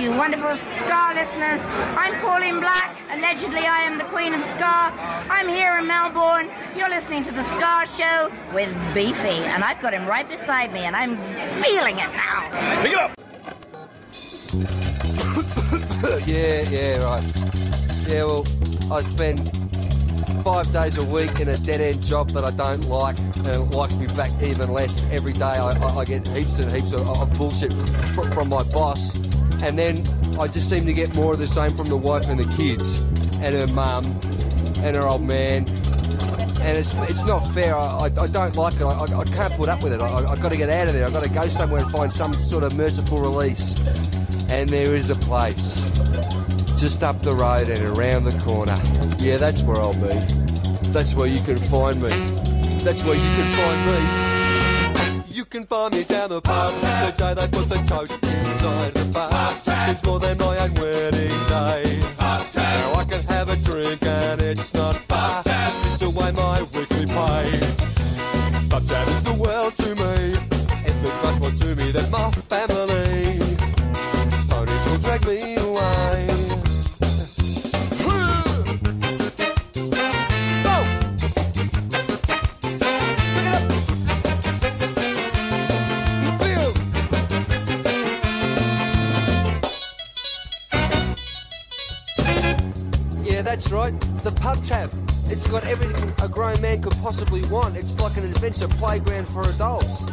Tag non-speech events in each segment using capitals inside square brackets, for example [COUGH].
Hi there, you wonderful Ska listeners. I'm Pauline Black. Allegedly, I am the Queen of Ska. I'm here in Melbourne. You're listening to the Ska Show with Beefy, and I've got him right beside me, and I'm feeling it now. Pick it up. [LAUGHS] yeah, yeah, right. Yeah, well, I spend five days a week in a dead end job that I don't like, and it likes me back even less. Every day I, I, I get heaps and heaps of, of bullshit fr- from my boss, and then I just seem to get more of the same from the wife and the kids, and her mum, and her old man. And it's, it's not fair. I, I, don't like it. I, I, can't put up with it. I, I've got to get out of there. I've got to go somewhere and find some sort of merciful release. And there is a place just up the road and around the corner. Yeah, that's where I'll be. That's where you can find me. That's where you can find me. You can find me down the pub the day they put the tote inside the bar. It's more than my own wedding day. Now I can have a drink and it's not far to piss away my weekly pay. But that is the world to me. It means much more to me than my family. Ponies will drag me away. That's right. The pub tab. It's got everything a grown man could possibly want. It's like an adventure playground for adults.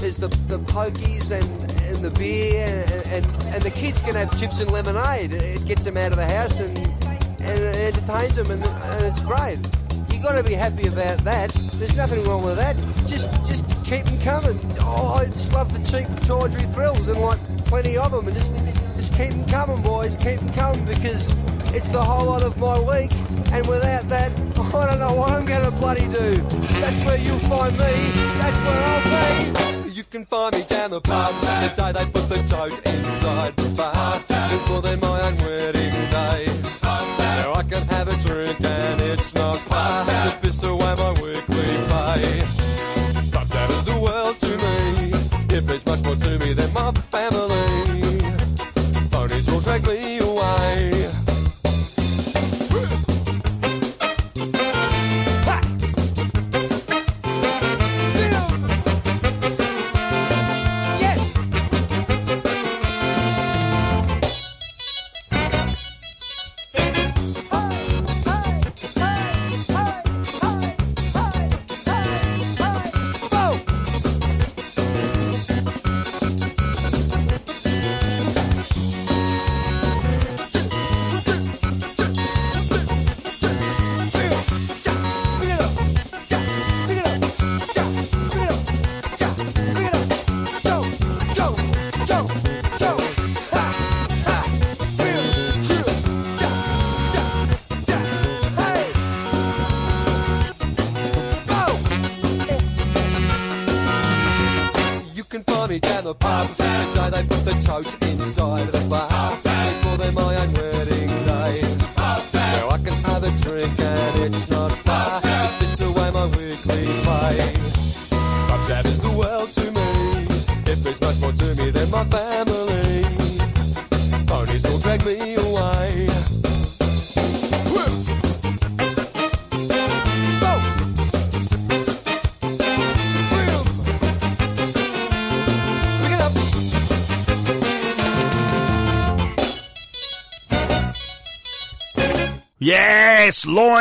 There's the the pokies and, and the beer and, and, and the kids can have chips and lemonade. It gets them out of the house and and it entertains them and, and it's great. Got to be happy about that. There's nothing wrong with that. Just just keep them coming. Oh, I just love the cheap tawdry thrills and like plenty of them and just just keep them coming, boys. Keep them coming because it's the whole lot of my week. And without that, [LAUGHS] I don't know what I'm going to bloody do. That's where you'll find me. That's where I'll be. You can find me down the pub the day they put the tote inside the bar. It's more than my own wedding day. Now I can have a drink and it's not far piss away my weekly pay. But that is the world to me. It means much more to me than my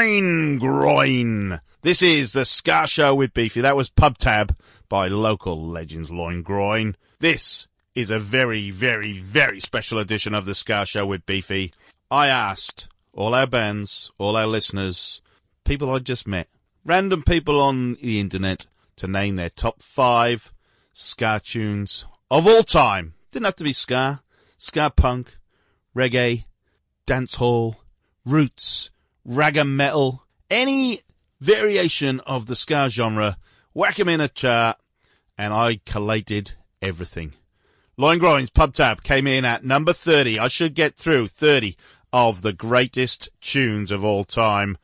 Loin groin. This is the Ska Show with Beefy. That was Pub Tab by local legends Loin Groin. This is a very, very, very special edition of the Ska Show with Beefy. I asked all our bands, all our listeners, people I just met, random people on the internet to name their top five ska tunes of all time. Didn't have to be ska, ska punk, reggae, dancehall, roots, ragga metal, any variation of the ska genre, whack 'em in a chart, and I collated everything. Loin Groins Pub Tab came in at number 30. I should get through 30 of the greatest tunes of all time,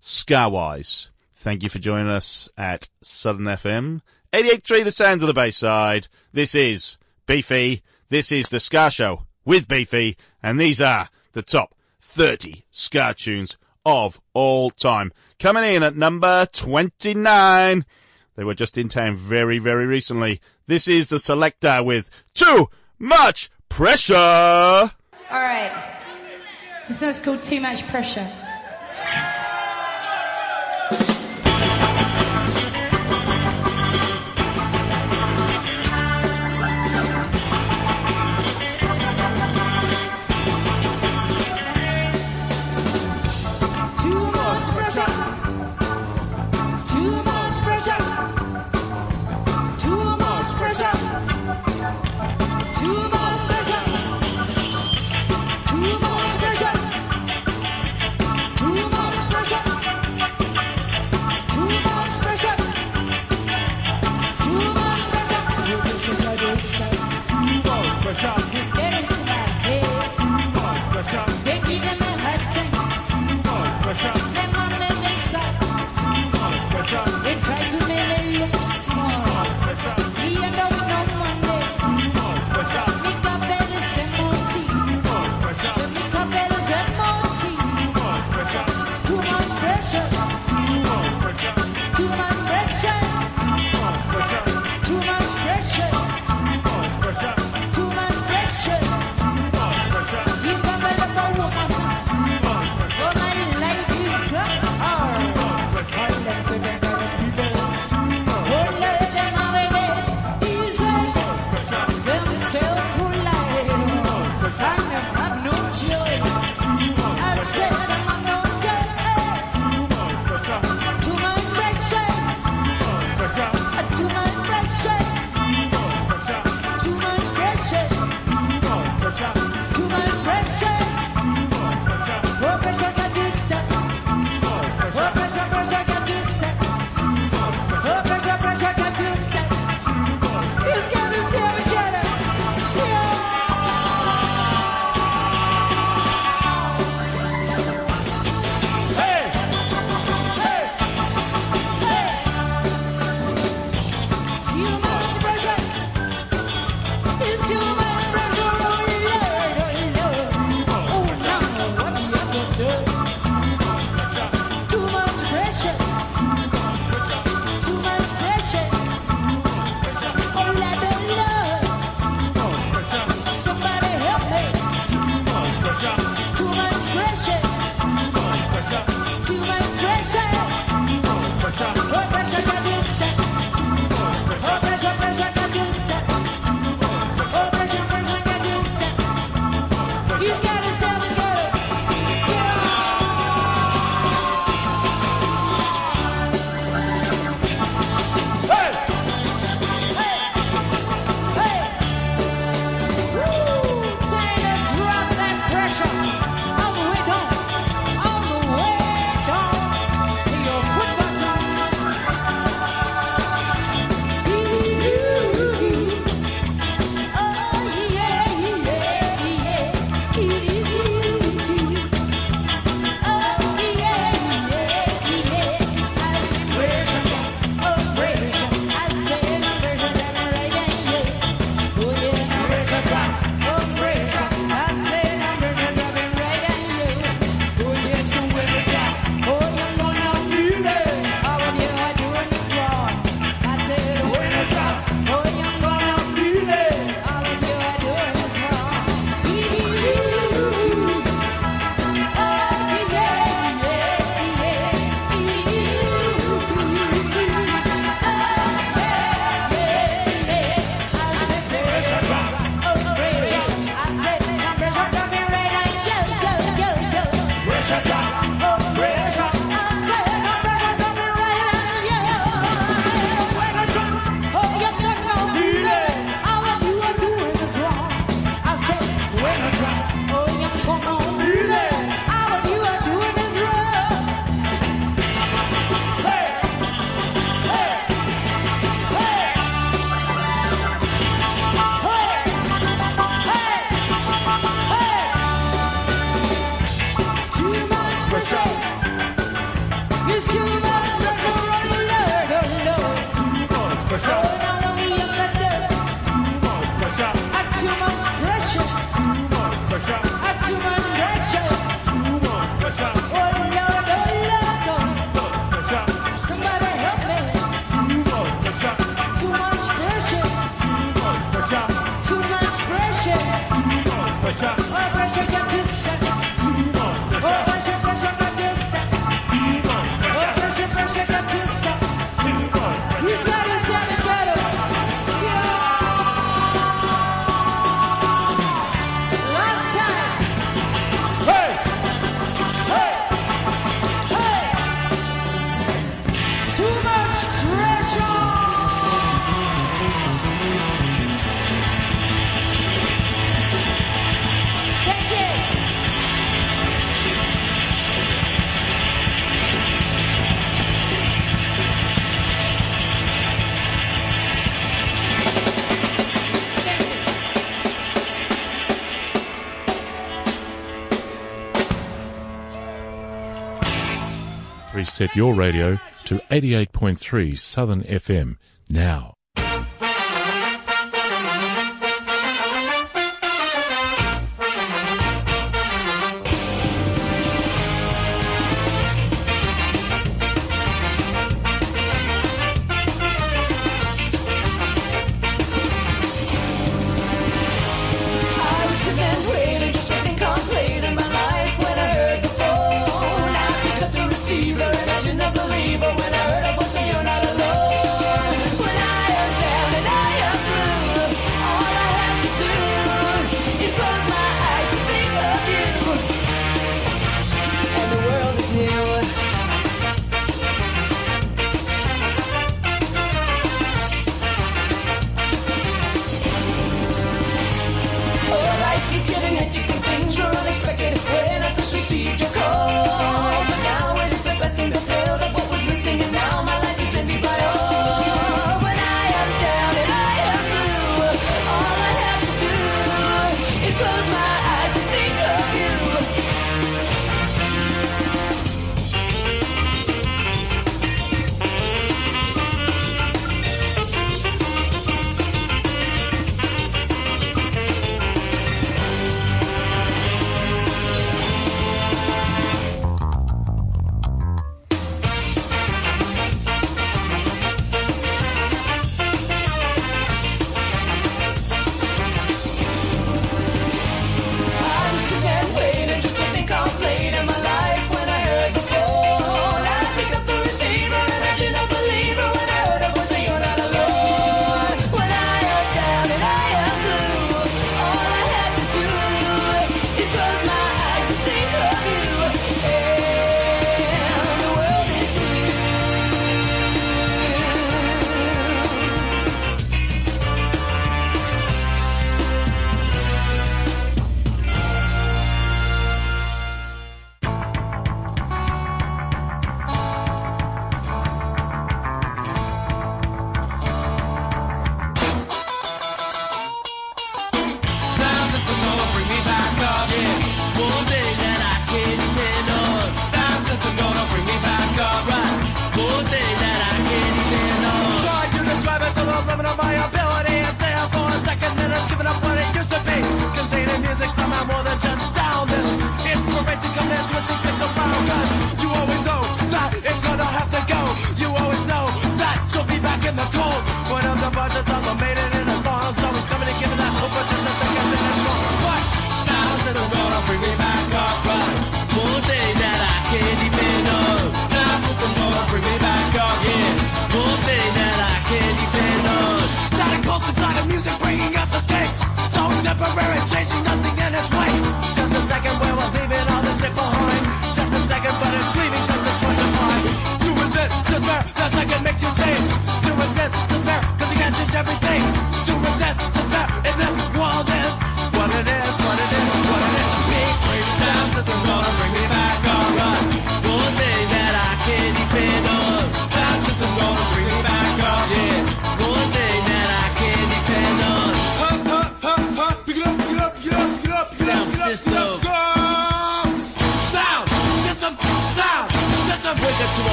ska-wise. Thank you for joining us at Southern FM. 88.3 The Sounds of the Bayside. This is Beefy. This is the Ska Show with Beefy. And these are the top 30 ska tunes of all time. Coming in at number 29. They were just in town very, very recently. This is the Selecter with Too Much Pressure. All right. This one's called Too Much Pressure. Reset your radio to 88.3 Southern FM now.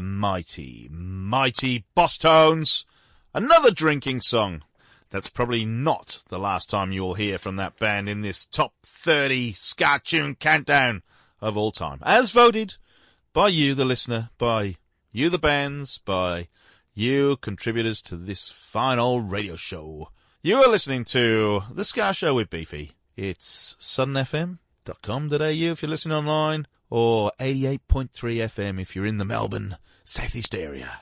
Mighty, mighty Bosstones. Another drinking song. That's probably not the last time you will hear from that band in this top 30 ska tune countdown of all time. As voted by you, the listener, by you, the bands, by you, contributors to this fine old radio show. You are listening to The Ska Show with Beefy. It's southernfm.com.au if you're listening online, or 88.3 FM if you're in the Melbourne Southeast area.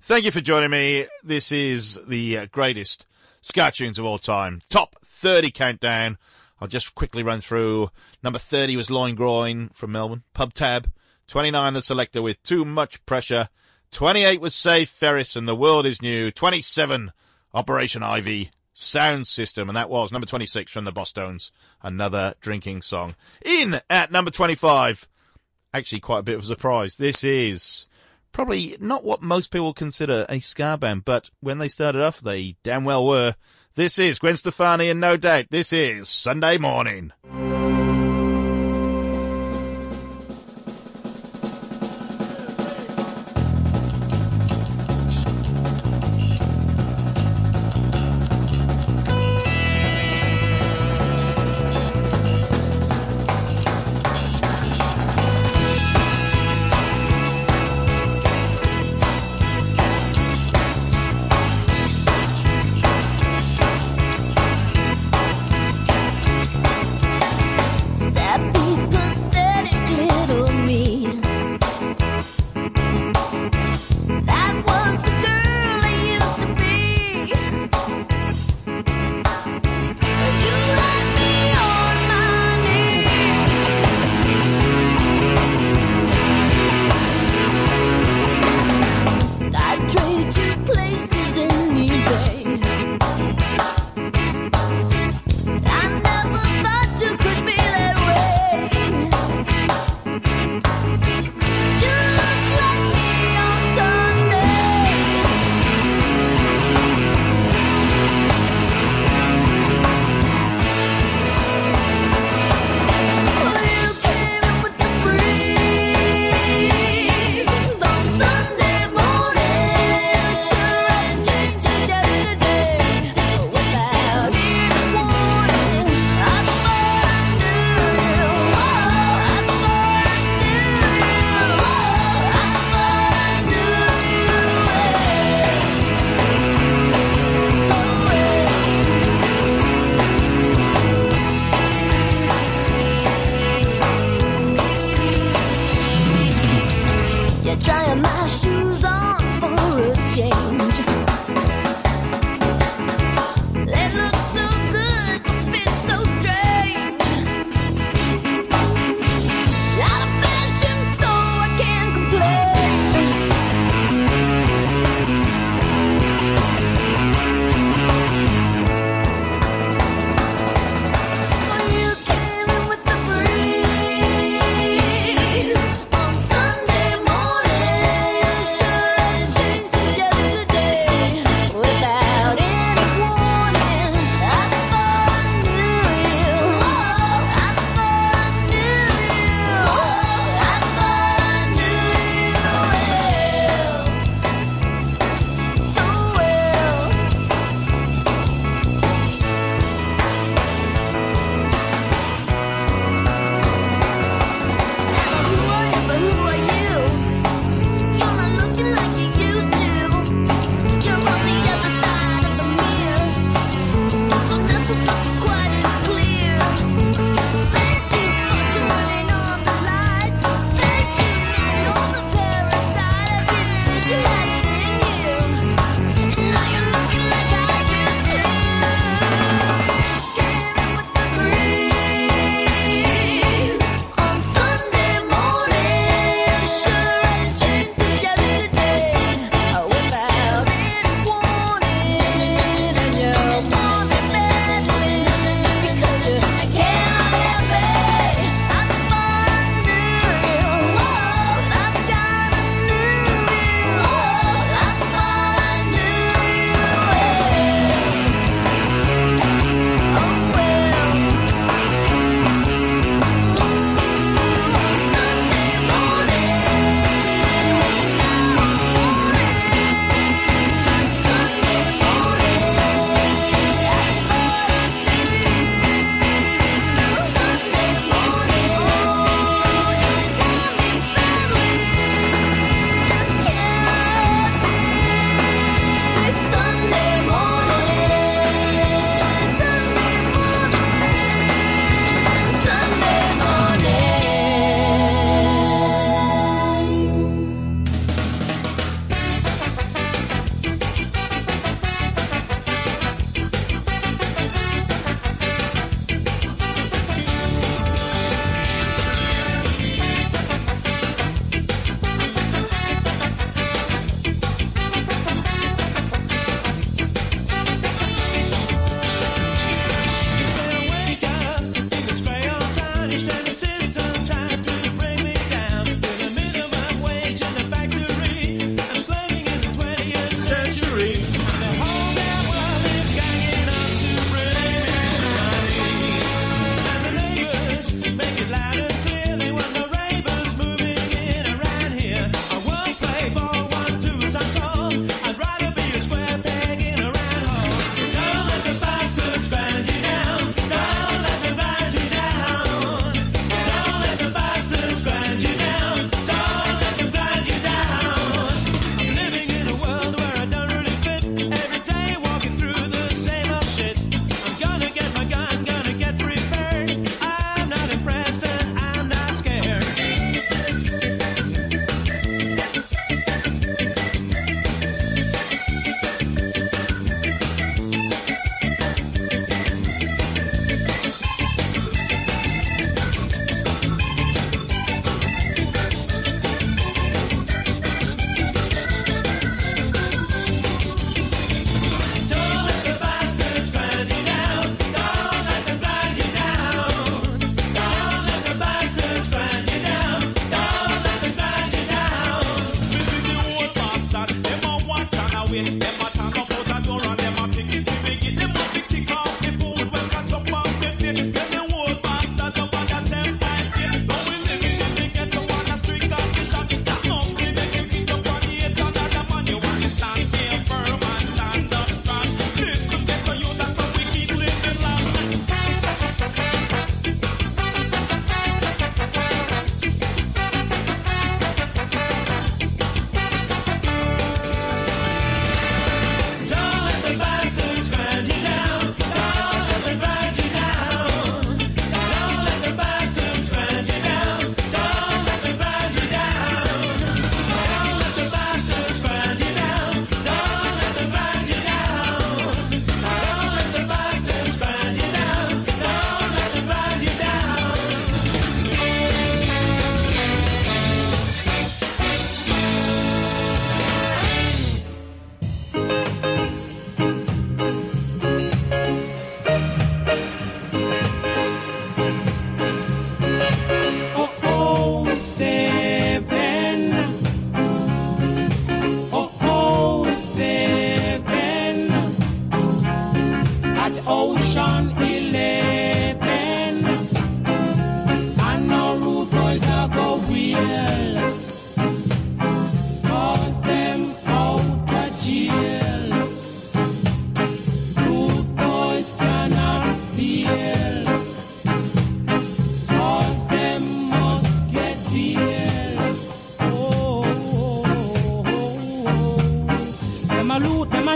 Thank you for joining me. This is the uh, greatest ska tunes of all time. Top 30 countdown. I'll just quickly run through. Number 30 was Loin Groin from Melbourne. Pub Tab. 29 the Selecter with Too Much Pressure. 28 was Save Ferris and The World is New. 27 Operation Ivy. Sound System, and that was number 26 from the Bosstones. Another drinking song. In at number 25, actually quite a bit of a surprise. This is probably not what most people consider a ska band, but when they started off, they damn well were. This is Gwen Stefani, and no doubt this is Sunday Morning.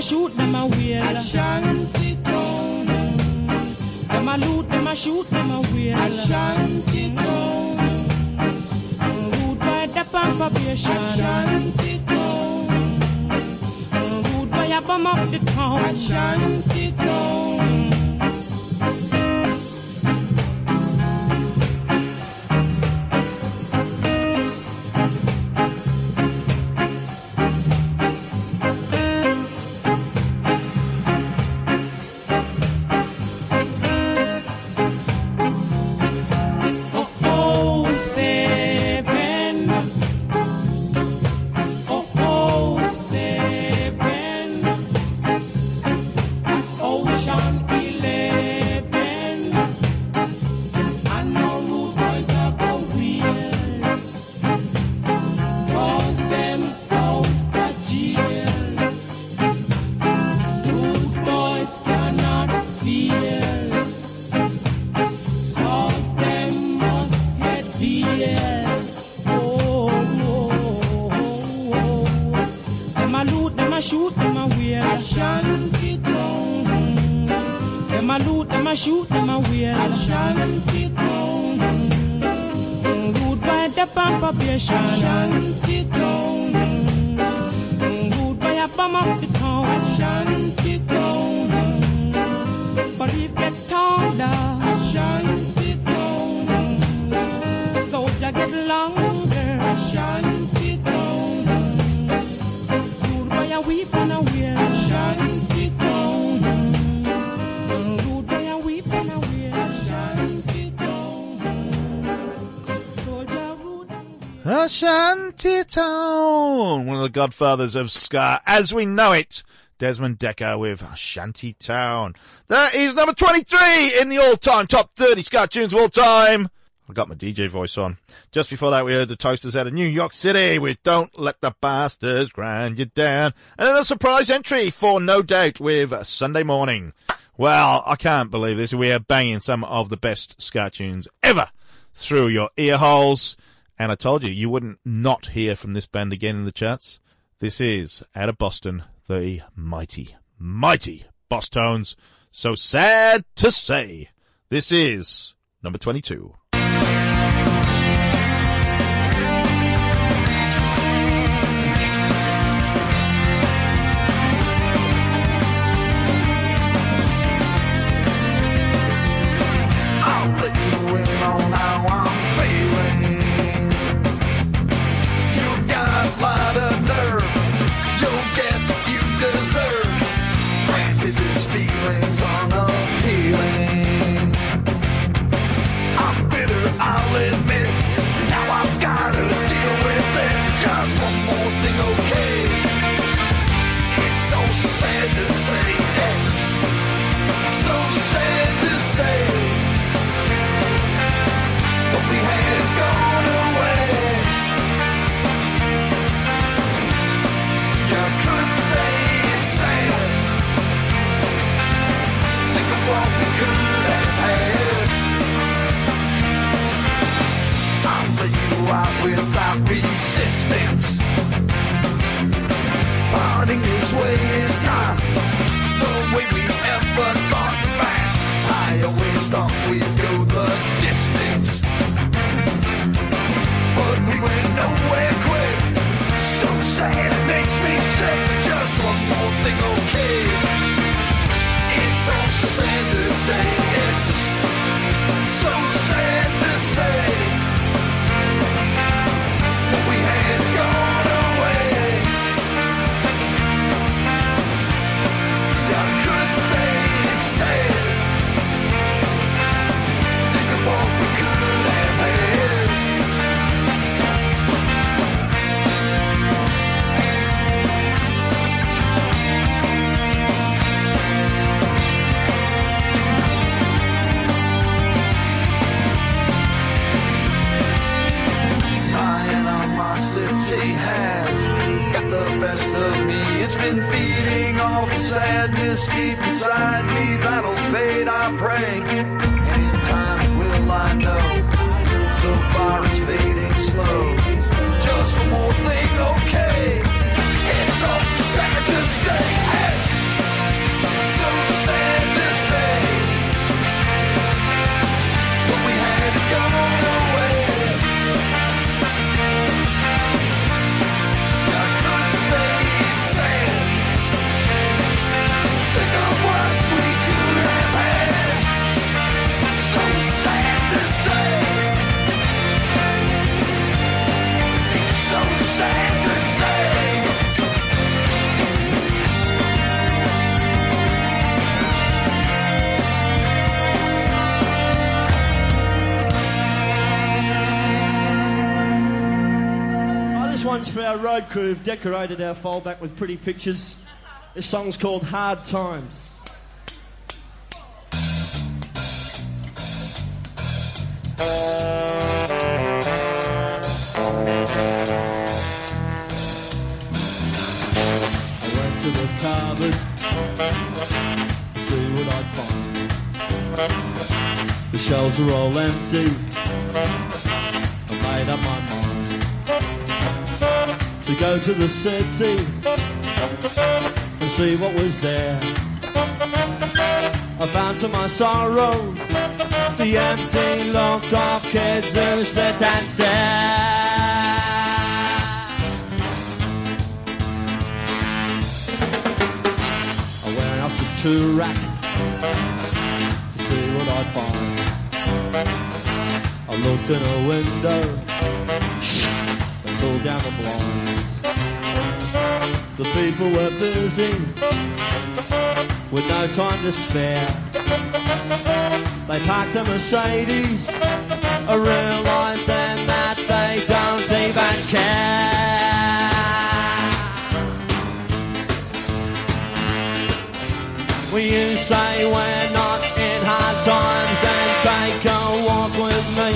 Shoot, them a wheel. Ashanti town. Them a loot, them a shoot, them a wheel. Ashanti town. Rude by the probation. Ashanti town. Rude by a bum up the town. Ashanti of the godfathers of ska as we know it. Desmond Dekker with Shanty Town. That is number 23 in the all-time top 30 ska tunes of all time. I got my DJ voice on. Just before that, we heard the Toasters out of New York City with Don't Let the Bastards Grind You Down. And then a surprise entry for No Doubt with Sunday Morning. Well, I can't believe this. We are banging some of the best ska tunes ever through your ear holes. And I told you, you wouldn't not hear from this band again in the charts. This is, out of Boston, the mighty, mighty Boss So sad to say. This is number 22. Okay? It's so sad to say. Animosity has got the best of me. It's been feeding off the sadness deep inside me. That'll fade, I pray. Anytime will I know. So far it's fading slow. Just one more thing, okay? For our road crew who've decorated our foldback with pretty pictures. This song's called Hard Times. I went to the cupboard to see what I'd find. The shelves are all empty. I made up my to go to the city and see what was there. I found to my sorrow the empty look of kids who sit and stare. I went out to Toorak to see what I'd find. I looked in a window and pulled down the blinds. The people were busy with no time to spare. They parked a Mercedes. I realised then that they don't even care. Will you say we're not in hard times and take a walk with me?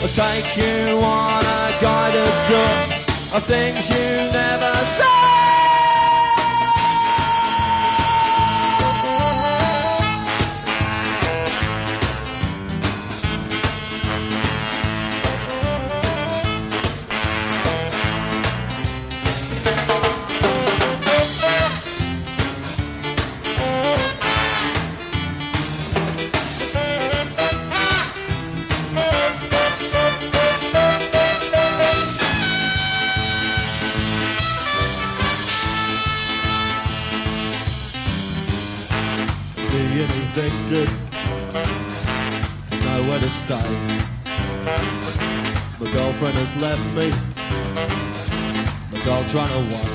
I'll take you on a guided tour of things you never saw. Girlfriend has left me, my dog's to away.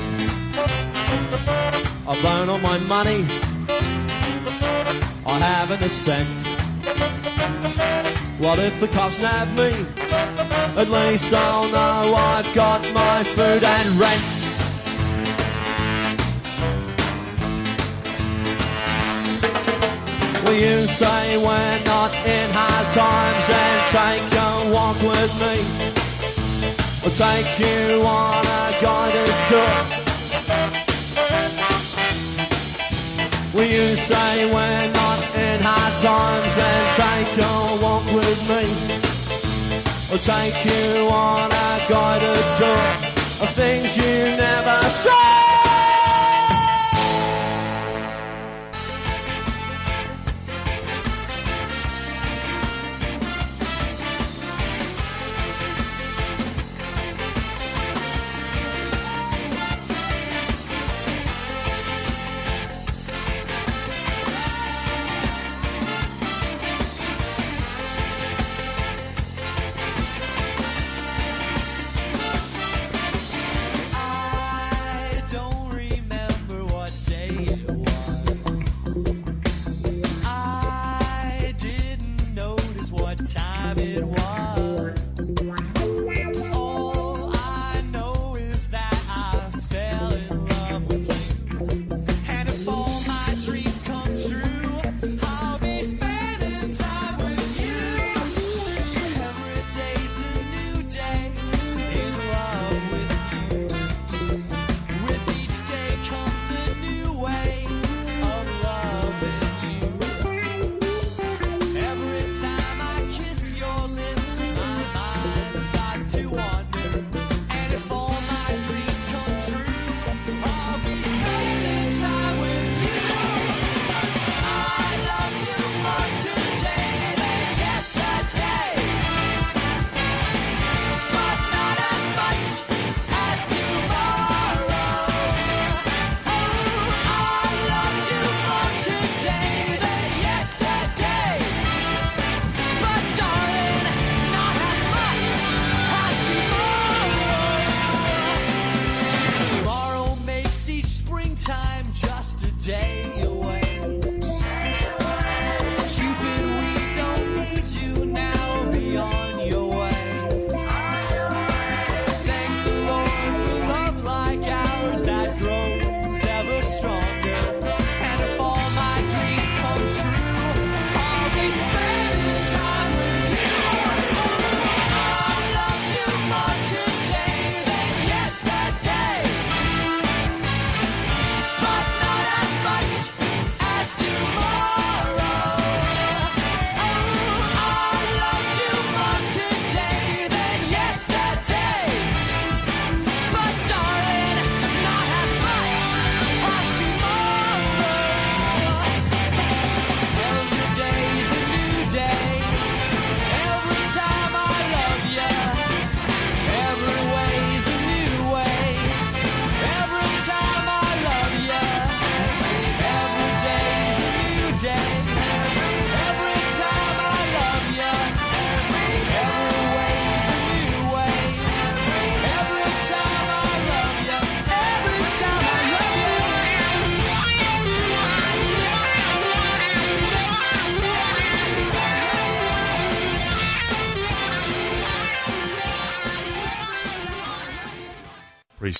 I've blown all my money, I haven't a cent. What if the cops nab me? At least I'll know I've got my food and rent. Will you say we're not in hard times and take a walk with me? I'll take you on a guided tour. Will you say we're not in hard times and take a walk with me? I'll take you on a guided tour of things you never saw.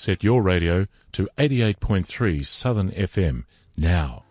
Reset your radio to 88.3 Southern FM now.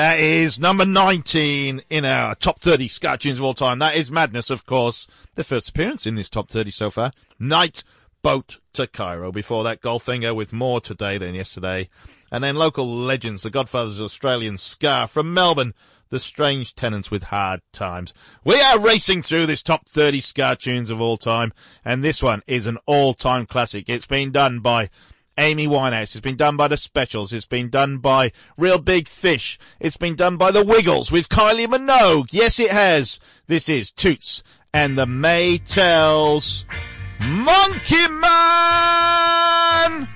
That is number 19 in our top 30 ska tunes of all time. That is Madness, of course. Their first appearance in this top 30 so far. Night Boat to Cairo. Before that, Goldfinger with more today than yesterday. And then local legends, the Godfathers of Australian Ska from Melbourne. The Strange Tenants with Hard Times. We are racing through this top 30 ska tunes of all time, and this one is an all-time classic. It's been done by Amy Winehouse. It's been done by the Specials. It's been done by Real Big Fish. It's been done by the Wiggles with Kylie Minogue. Yes, it has. This is Toots and the Maytals. Monkey Man!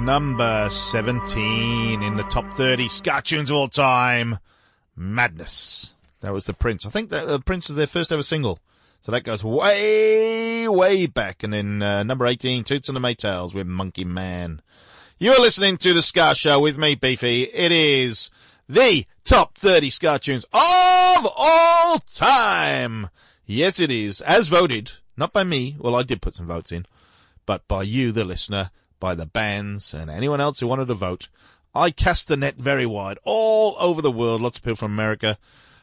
Number 17 in the top 30 ska tunes of all time. Madness. That was the Prince. I think that the Prince was their first ever single. So that goes way, way back. And then uh, number 18, Toots and the Maytals with Monkey Man. You're listening to the Ska Show with me, Beefy. It is the top 30 ska tunes of all time. Yes, it is. As voted, not by me. Well, I did put some votes in, but by you, the listener, by the bands, and anyone else who wanted to vote. I cast the net very wide, all over the world. Lots of people from America.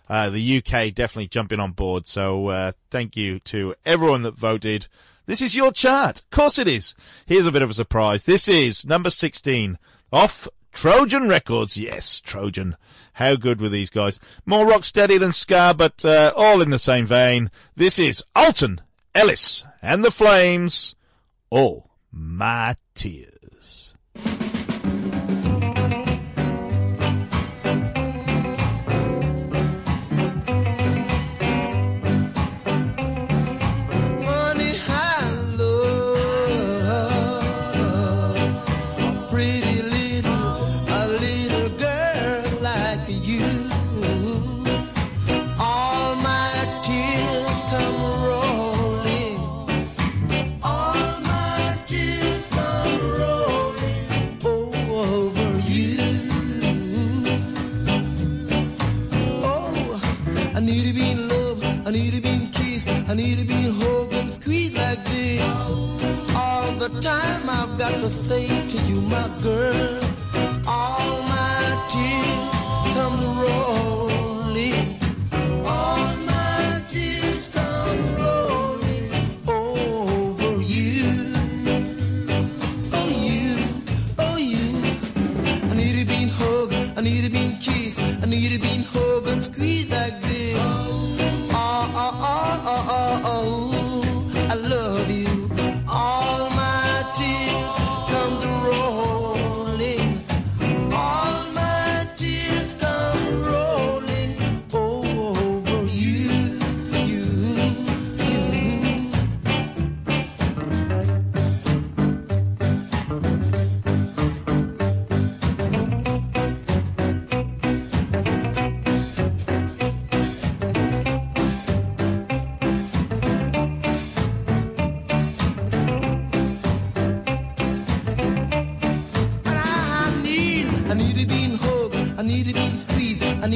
Uh, the UK definitely jumping on board. So, uh, thank you to everyone that voted. This is your chart. Of course it is. Here's a bit of a surprise. This is number 16 off Trojan Records. Yes, Trojan. How good were these guys? More rock steady than Ska, but uh, all in the same vein. This is Alton Ellis and the Flames. All my tears. I need to be hugged and squeezed like this. All the time I've got to say to you, my girl, all my tears come rolling. All my tears come rolling over you. Oh, you, oh, you. I need to be hugged, I need to be kissed, I need to be hugged and squeezed like this.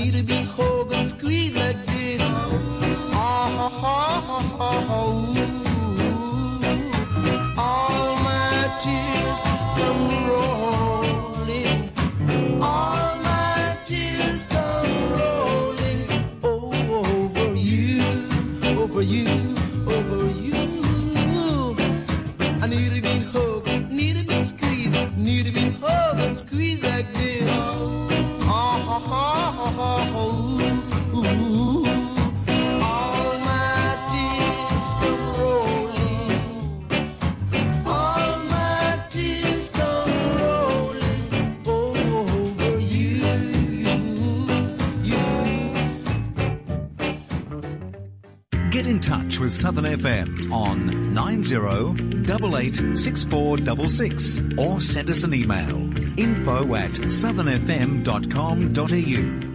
Need to be hog and squeezed like this. Oh, oh, oh, ooh, all my tears come rolling. All my tears come rolling over you, over you, over you. I need to be hug, need to be squeeze, need to be hug and squeeze like this. Oh, oh, oh. Get in touch with Southern FM on 90886466 or send us an email info at southernfm.com.au.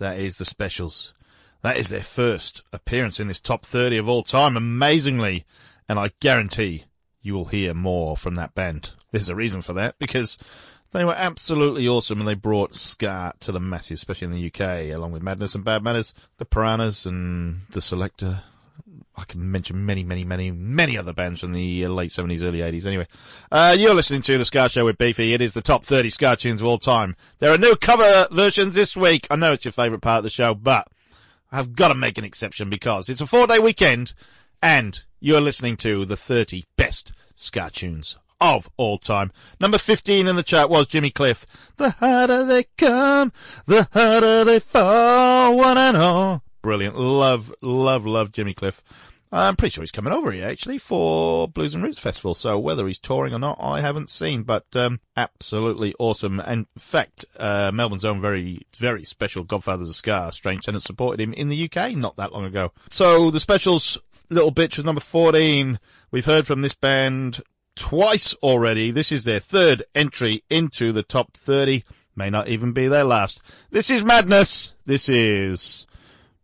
That is the specials. That is their first appearance in this top 30 of all time, amazingly. And I guarantee you will hear more from that band. There's a reason for that, because they were absolutely awesome and they brought ska to the masses, especially in the UK, along with Madness and Bad Manners, the Piranhas and the Selecter. I can mention many, many, many, many other bands from the uh, late 70s, early 80s. Anyway, uh, you're listening to The Ska Show with Beefy. It is the top 30 Ska tunes of all time. There are no cover versions this week. I know it's your favourite part of the show, but I've got to make an exception because it's a four day weekend and you're listening to the 30 best Ska tunes of all time. Number 15 in the chart was Jimmy Cliff. The harder they come, the harder they fall, one and all. Brilliant. Love, love, love Jimmy Cliff. I'm pretty sure he's coming over here actually for Blues and Roots Festival. So whether he's touring or not, I haven't seen, but um, absolutely awesome. In fact, uh, Melbourne's own very, very special Godfathers of Ska, Strange Tenant, supported him in the UK not that long ago. So the specials, Little Bitch was number 14. We've heard from this band twice already. This is their third entry into the top 30. May not even be their last. This is madness. This is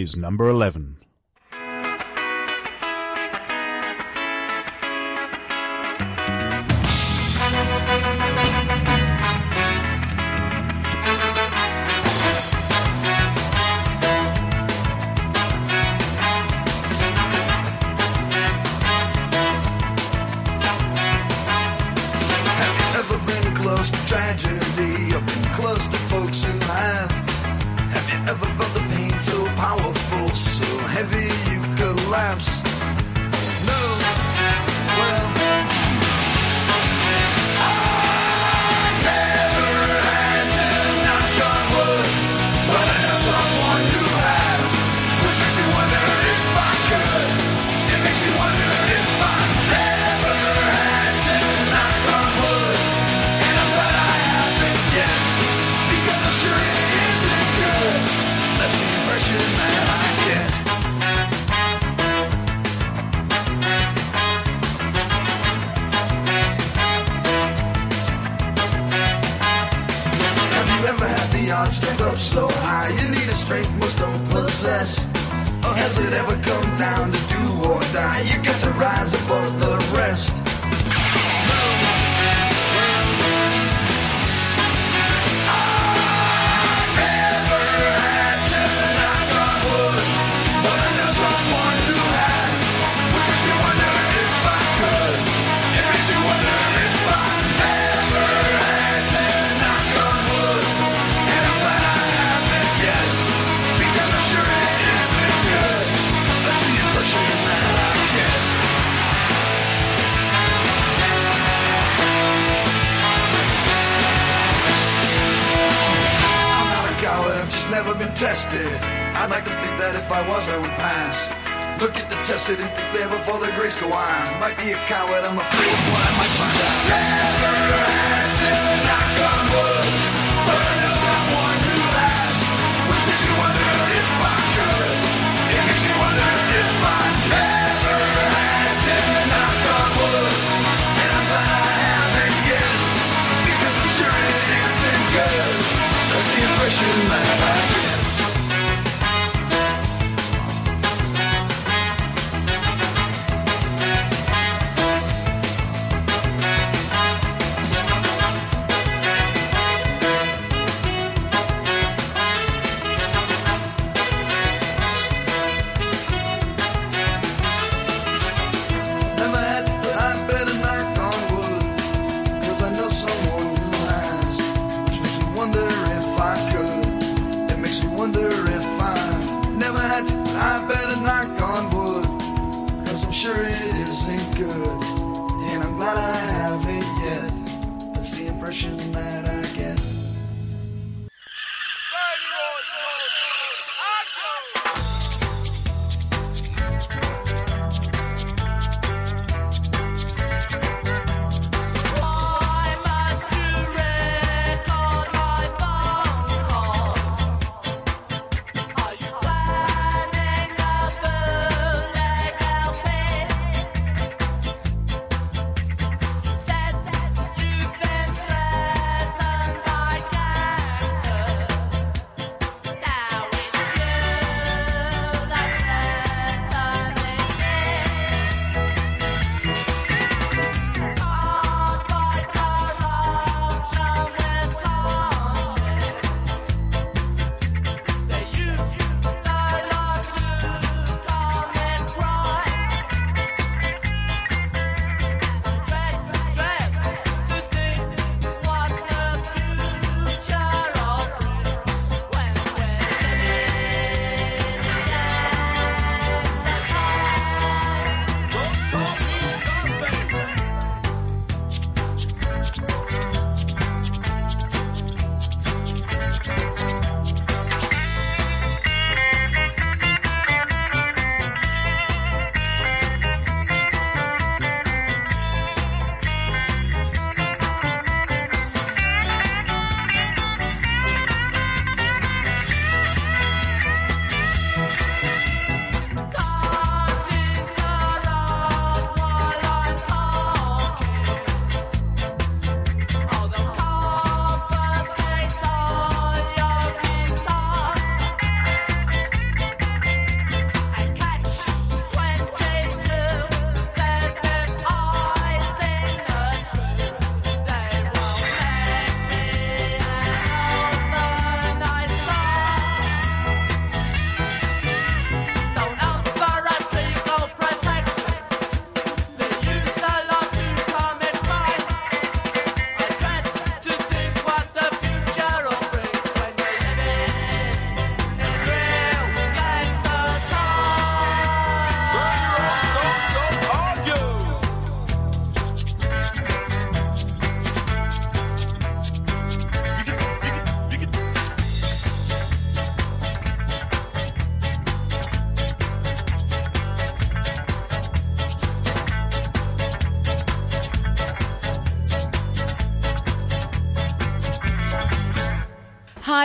is number 11.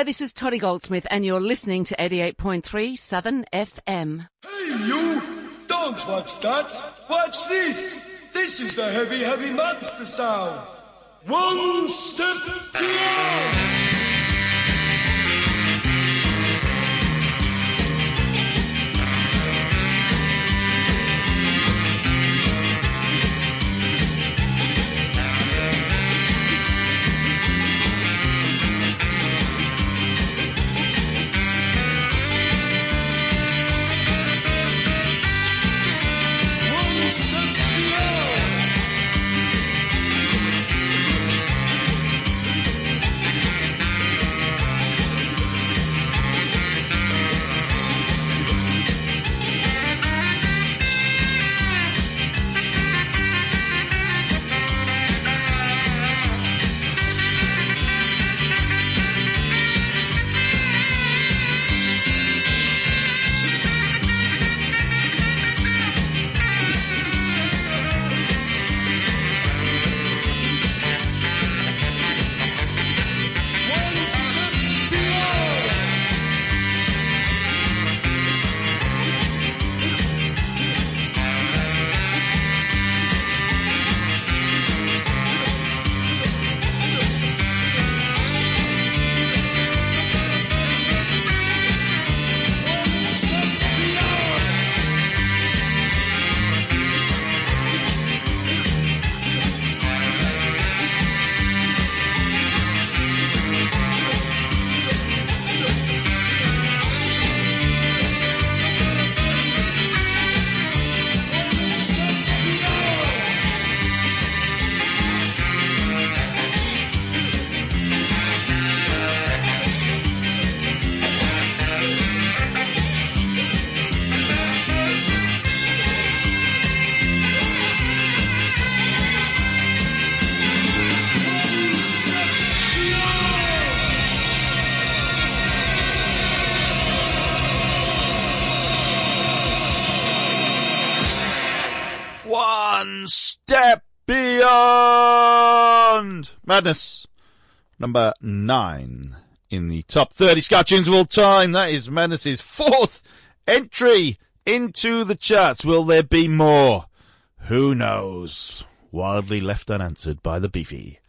This is Toddy Goldsmith, and you're listening to 88.3 Southern FM. Hey, you! Don't watch that! Watch this! This is the heavy, heavy monster sound! One step beyond! Madness. Number nine in the top 30 Ska tunes of all time. That is Madness's fourth entry into the charts. Will there be more? Who knows? Wildly left unanswered by the beefy.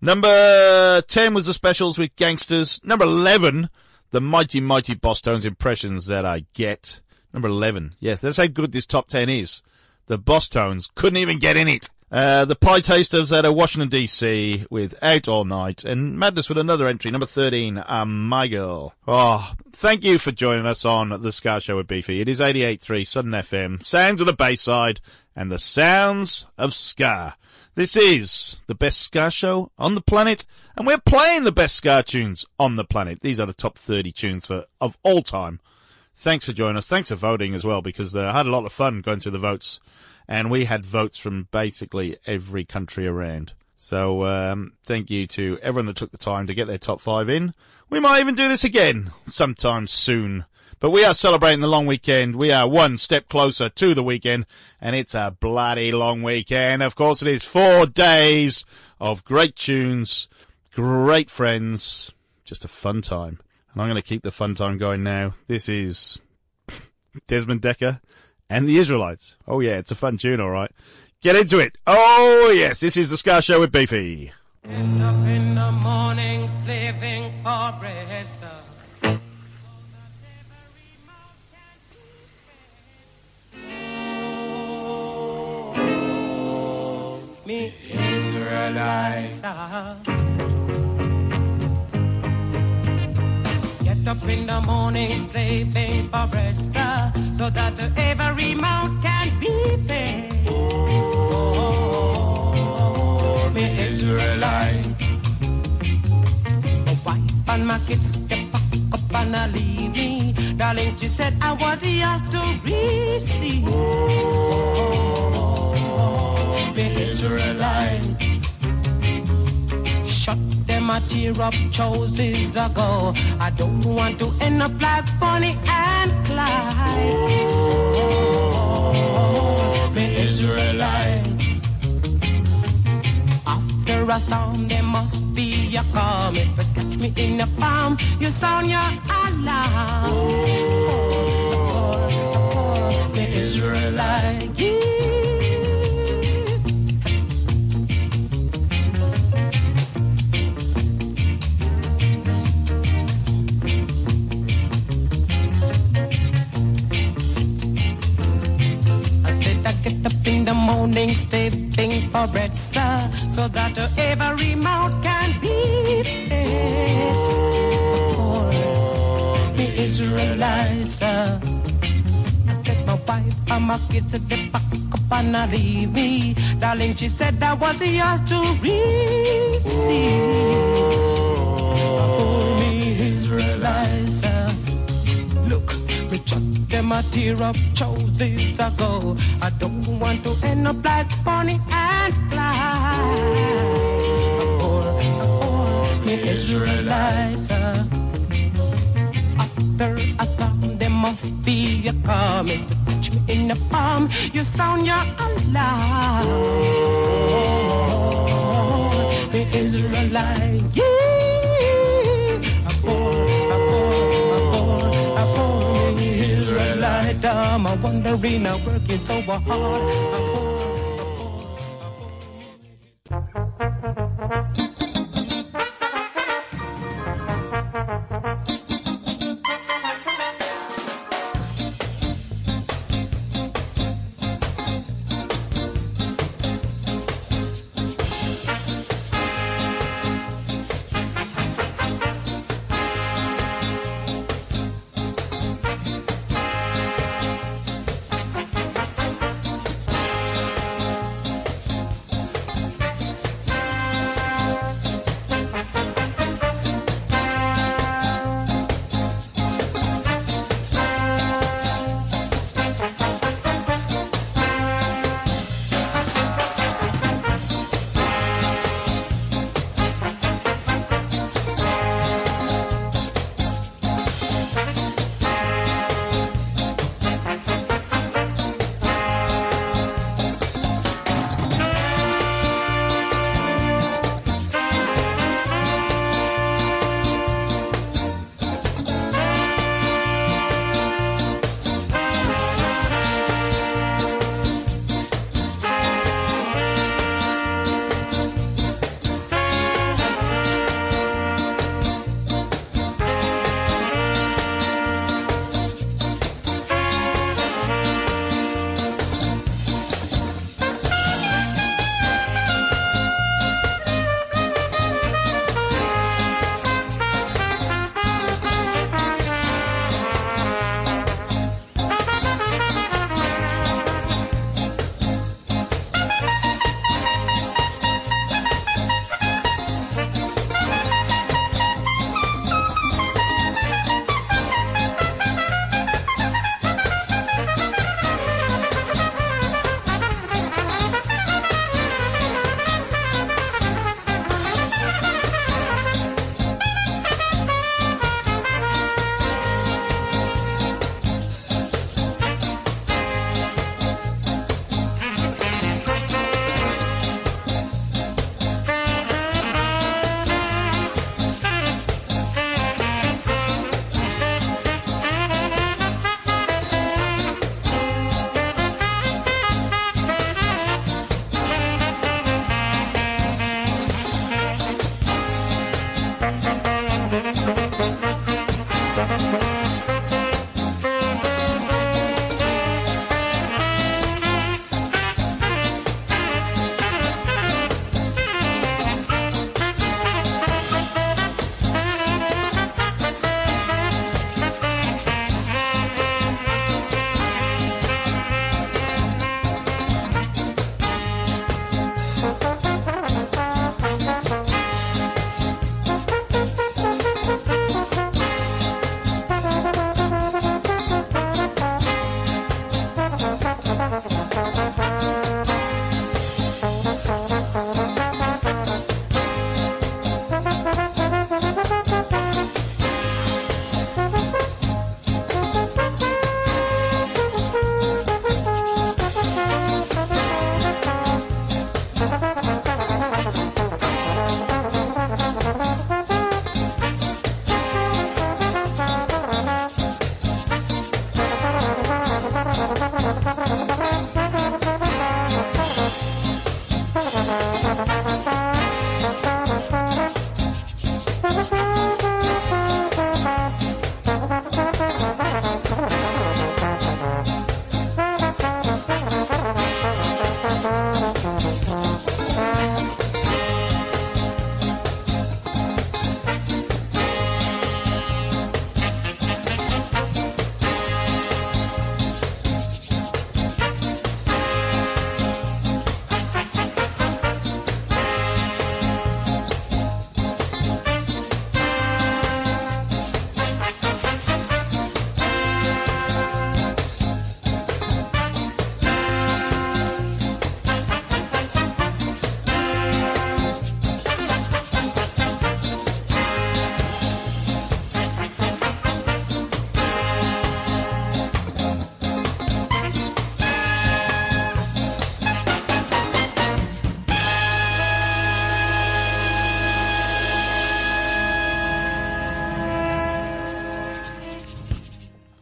Number 10 was the specials with Gangsters. Number 11, the mighty, mighty Bosstones impressions that I get. Number 11. Yes, that's how good this top 10 is. The Bosstones couldn't even get in it. Uh, the Pietasters out of Washington DC with Out All Night and Madness with another entry, number 13, um, My Girl. Oh, thank you for joining us on The Ska Show with Beefy. It is 88.3 Southern FM, sounds of the Bayside and the sounds of Ska. This is the best Ska show on the planet and we're playing the best Ska tunes on the planet. These are the top 30 tunes for, of all time. Thanks for joining us. Thanks for voting as well because uh, I had a lot of fun going through the votes and we had votes from basically every country around. So um, thank you to everyone that took the time to get their top five in. We might even do this again sometime soon. But we are celebrating the long weekend. We are one step closer to the weekend, and it's a bloody long weekend. Of course, it is four days of great tunes, great friends, just a fun time. And I'm going to keep the fun time going now. This is [LAUGHS] Desmond Dekker and the Israelites. Oh yeah, it's a fun tune, all right. Get into it. Oh yes, this is the Ska Show with Beefy. It's up in the morning, slaving for bread, sir. Me Israelites Get up in the morning, slaving for bread, sir, so that every mouth can be fed. Oh, me Israelite. Oh, my wife and my kids step up and I leave me. Darling, she said I was yours to receive. Oh, me Israelite. Shut them a tear up choices ago. I don't want to end up like Bonnie and Clyde. Oh, me Israelite. After a storm, there must be a calm. If you catch me in a palm, you sound your alarm. Oh, the Israelite. In the stepping for bread, sir, so that every mouth can be fed. For the Israelites, sir. I said my wife, I'm a kid to the back up and not leave me. Darling, she said that was yours to receive. For me, Israelites, chuck them a tear up choices ago. I don't want to end up like Bonnie and Clyde. Or, or the Israelites. uh, After a storm, there must be a you touch me in the palm, you sound your alarm. Oh, The Israelite, yeah. Israelite, I'm a wandering, I'm working so hard.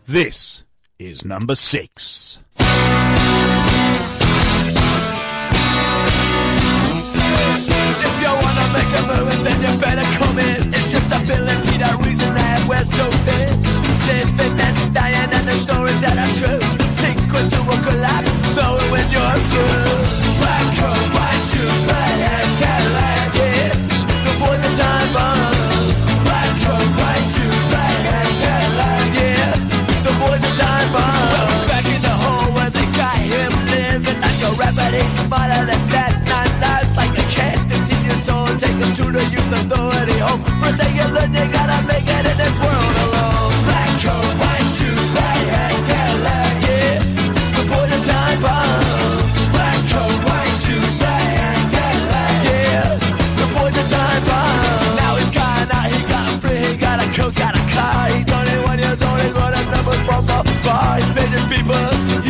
This is number six. If you wanna make a move, then you better come in. It's just ability, the reason that we're so thin. Living and dying, and the stories that are true. Secret to a collapse, knowing when you're through. Black coat, smarter than that. Lives like a cat, 15 years old, take him to the youth authority home. First learn, gotta make it in this world alone. Black coat, white shoes, hat, Cadillac, yeah. Time bomb. Black coat, white shoes, hat, Cadillac, yeah. Time bomb. Now he's out, he got free, he got a got a car. He's 21 years old, he's running numbers from the paying people,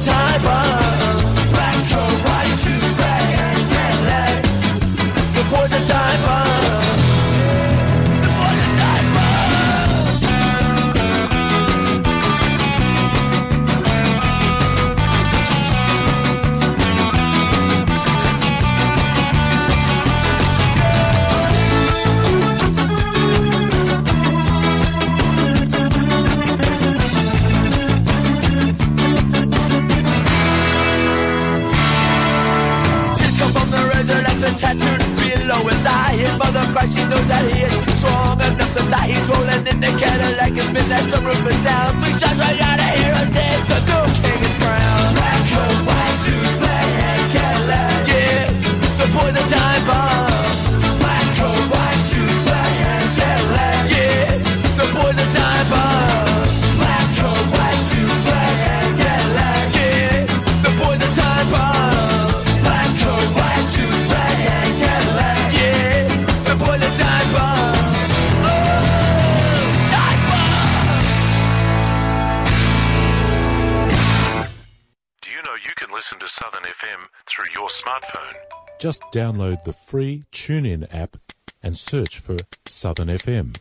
time bomb. Tattooed below his eye. His mother cries, she knows that he is strong enough to die. He's rolling in the Cadillac, it's been that some roof is down. Three shots right out of here and there's the new king is crowned. Black coat, white shoes, black hat, Cadillac. Yeah, the are time bomb. Black coat, white shoes, black hat, Cadillac. Yeah, the are time bomb. Listen to Southern FM through your smartphone? Just download the free TuneIn app and search for Southern FM.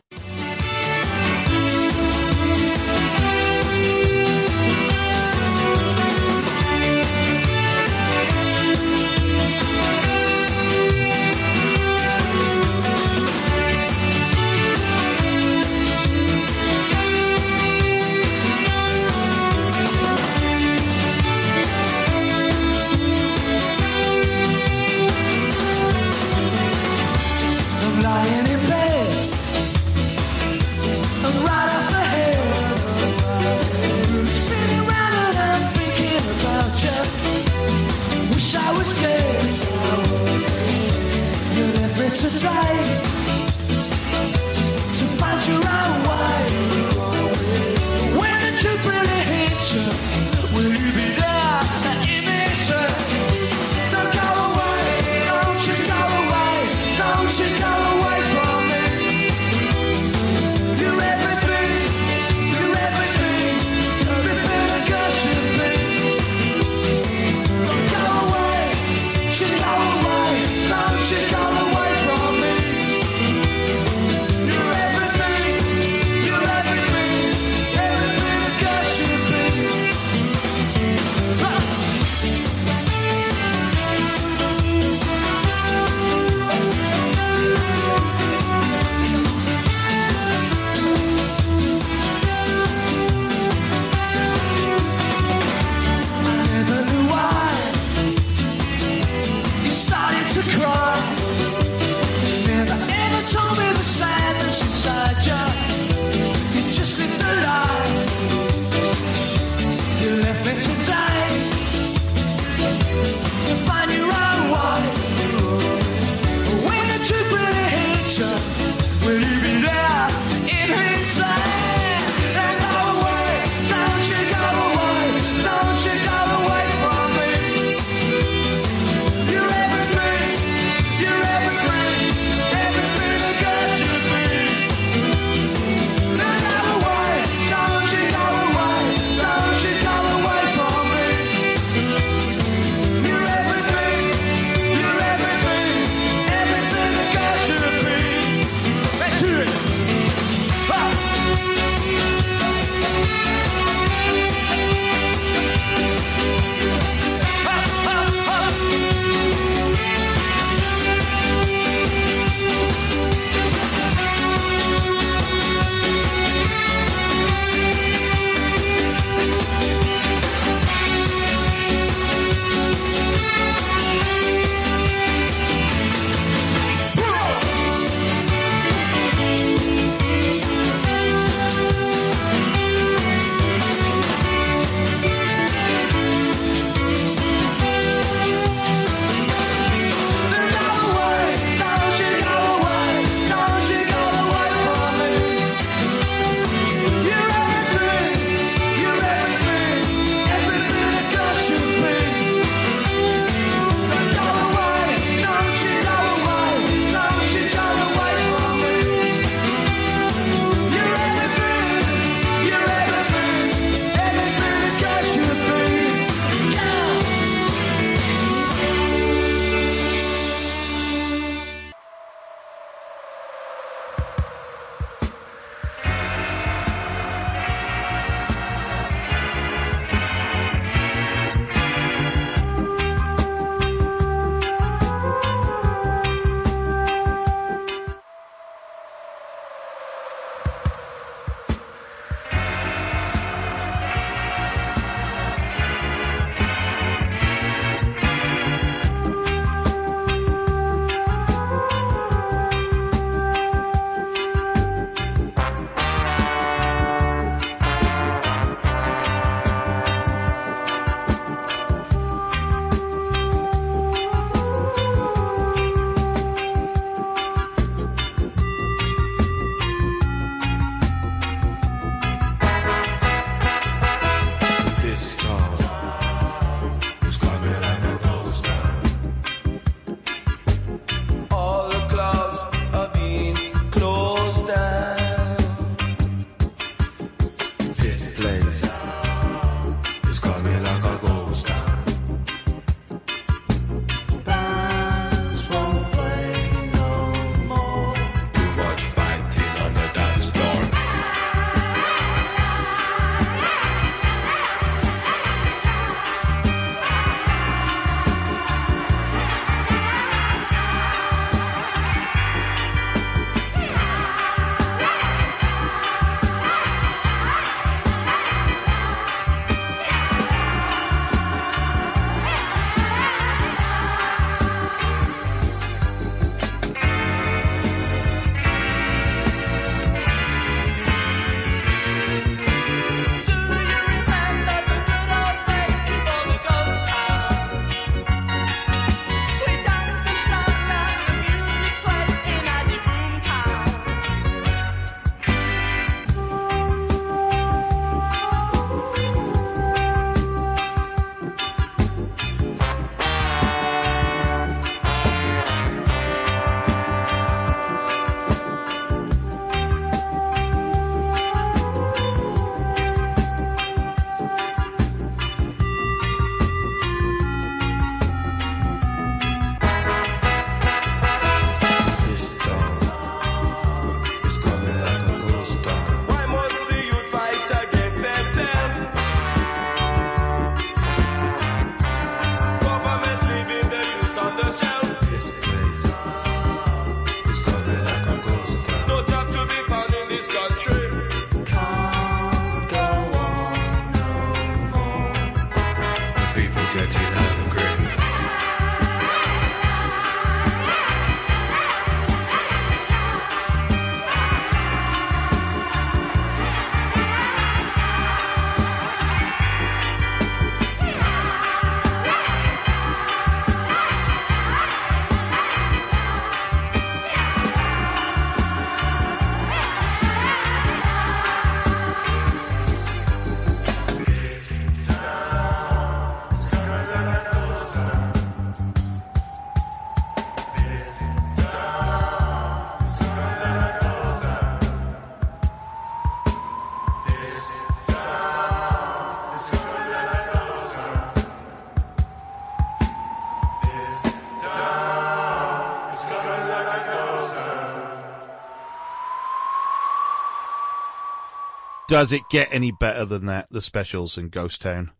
Does it get any better than that? The specials in Ghost Town.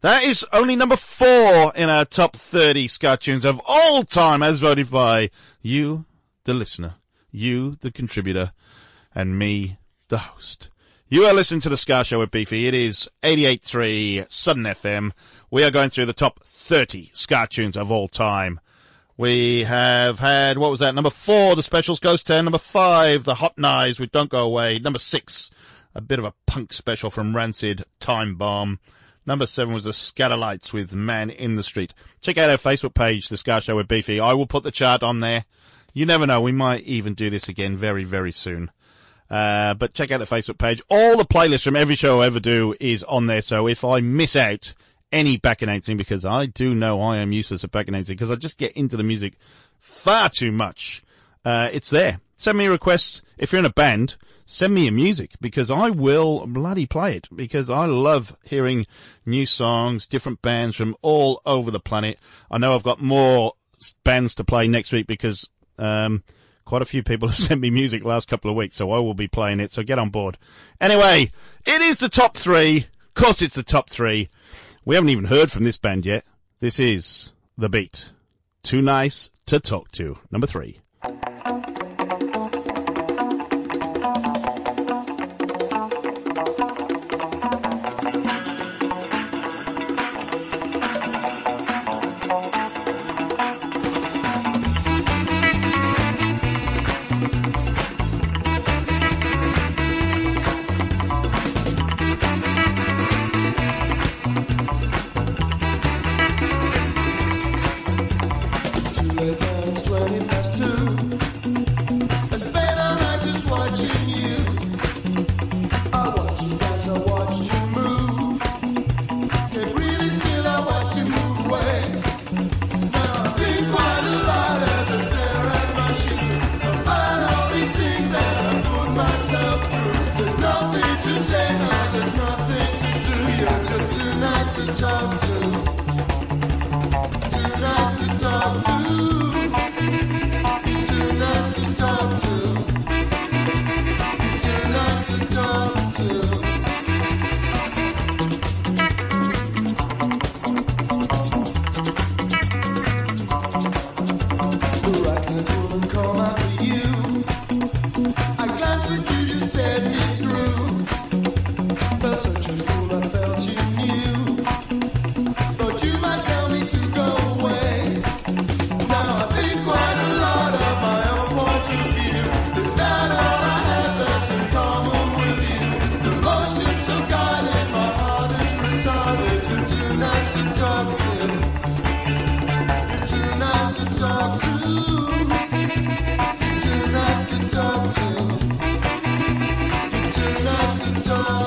That is only number four in our top 30 ska tunes of all time as voted by you, the listener, you, the contributor, and me, the host. You are listening to the Ska Show with Beefy. It is 88.3 Southern FM. We are going through the top 30 ska tunes of all time. We have had, what was that? Number four, the specials Ghost Town. Number five, the Hot Knives with Don't Go Away. Number six, a bit of a punk special from Rancid, Time Bomb. Number seven was the Skatalites with Man in the Street. Check out our Facebook page, The Ska Show with Beefy. I will put the chart on there. You never know, we might even do this again very, very soon. Uh, but check out the Facebook page. All the playlists from every show I ever do is on there. So if I miss out any back announcing, because I do know I am useless at back announcing, because I just get into the music far too much, uh, it's there. Send me requests. If you're in a band, send me your music because I will bloody play it because I love hearing new songs, different bands from all over the planet. I know I've got more bands to play next week because, um, quite a few people [LAUGHS] have sent me music last couple of weeks, so I will be playing it, so get on board. Anyway, it is the top three. Of course it's the top three. We haven't even heard from this band yet. This is The Beat. Too Nice to Talk to. Number three. turn off the dawn.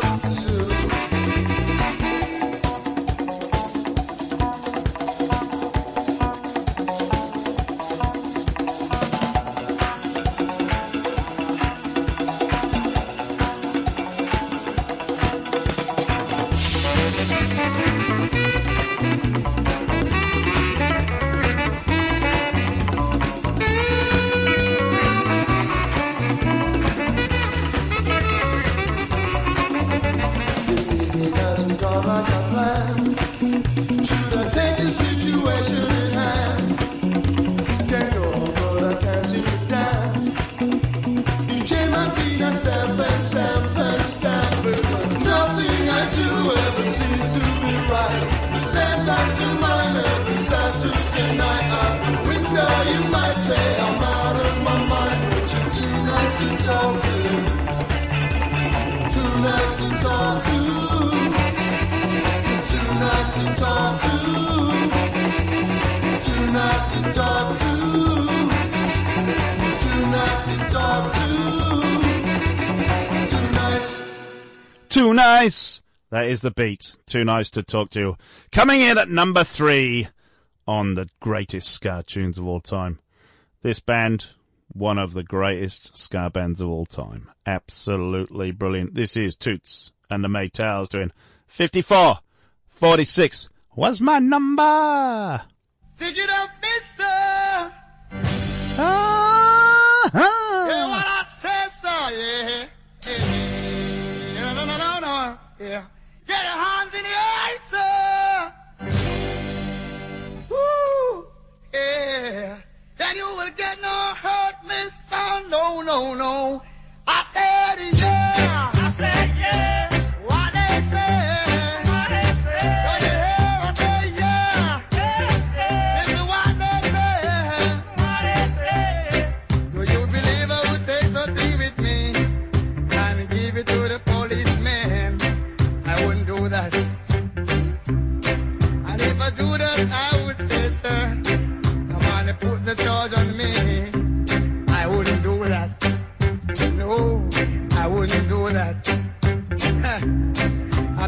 That is the beat. Too nice to talk to. Coming in at number three on the greatest ska tunes of all time. This band, one of the greatest ska bands of all time. Absolutely brilliant. This is Toots and the Maytals doing 54, 46 What's my number. Sing it up, mister. Ah, ah. Yeah, what I said, sir? yeah. yeah. No, no, no, no. Yeah. Get your hands in the air, sir. Woo, yeah. Then you will get no hurt, mister. No, no, no. I said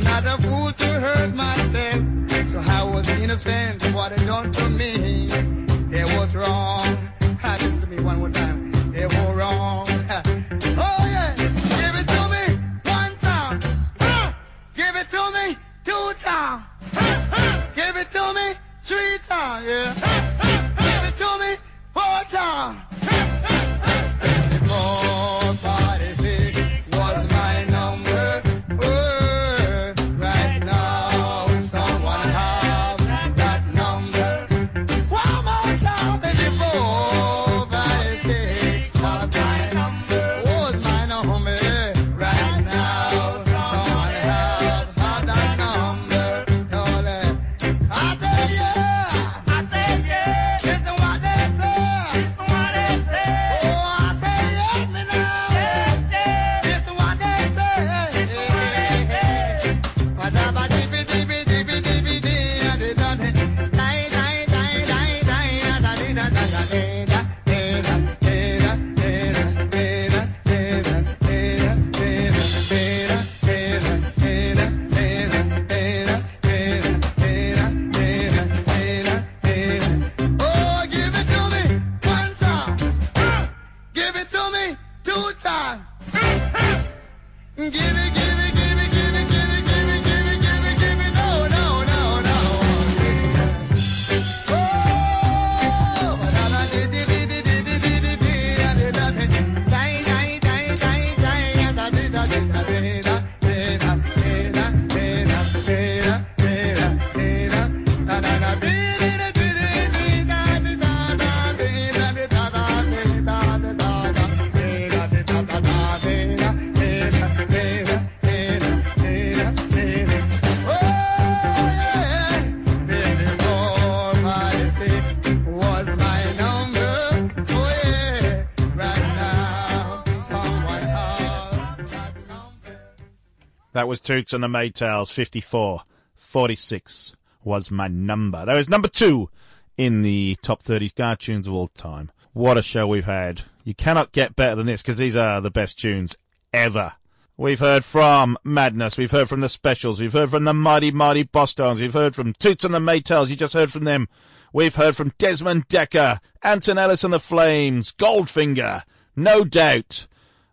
Not a fool to hurt myself. So I was innocent. of What they done to me, it was wrong. Ha, listen to me one more time. It was wrong. Oh yeah, give it to me one time. Give it to me two times. Give it to me three times. Yeah. Give it to me four times. That was Toots and the Maytals, 54. 46 was my number. That was number two in the top 30 ska tunes of all time. What a show we've had. You cannot get better than this because these are the best tunes ever. We've heard from Madness, we've heard from the Specials, we've heard from the Mighty Mighty Bosstones, we've heard from Toots and the Maytals, you just heard from them. We've heard from Desmond Dekker, Alton Ellis and the Flames, Goldfinger, No Doubt.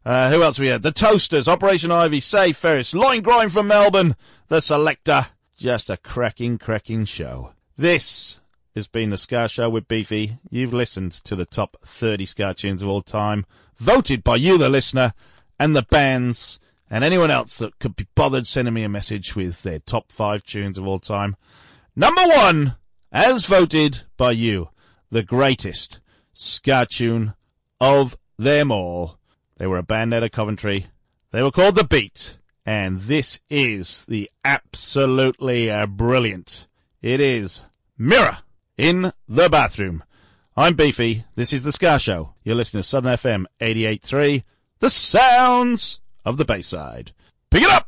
Uh, who else we had? The Toasters, Operation Ivy, Save Ferris, Line Groin from Melbourne, The Selecter. Just a cracking, cracking show. This has been the Ska Show with Beefy. You've listened to the top 30 Ska tunes of all time, voted by you, the listener, and the bands, and anyone else that could be bothered sending me a message with their top five tunes of all time. Number one, as voted by you, the greatest Ska tune of them all. They were a band out of Coventry. They were called The Beat, and this is the absolutely uh, brilliant. It is Mirror in the Bathroom. I'm Beefy. This is The Ska Show. You're listening to Southern FM 88.3, the sounds of the Bayside. Pick it up!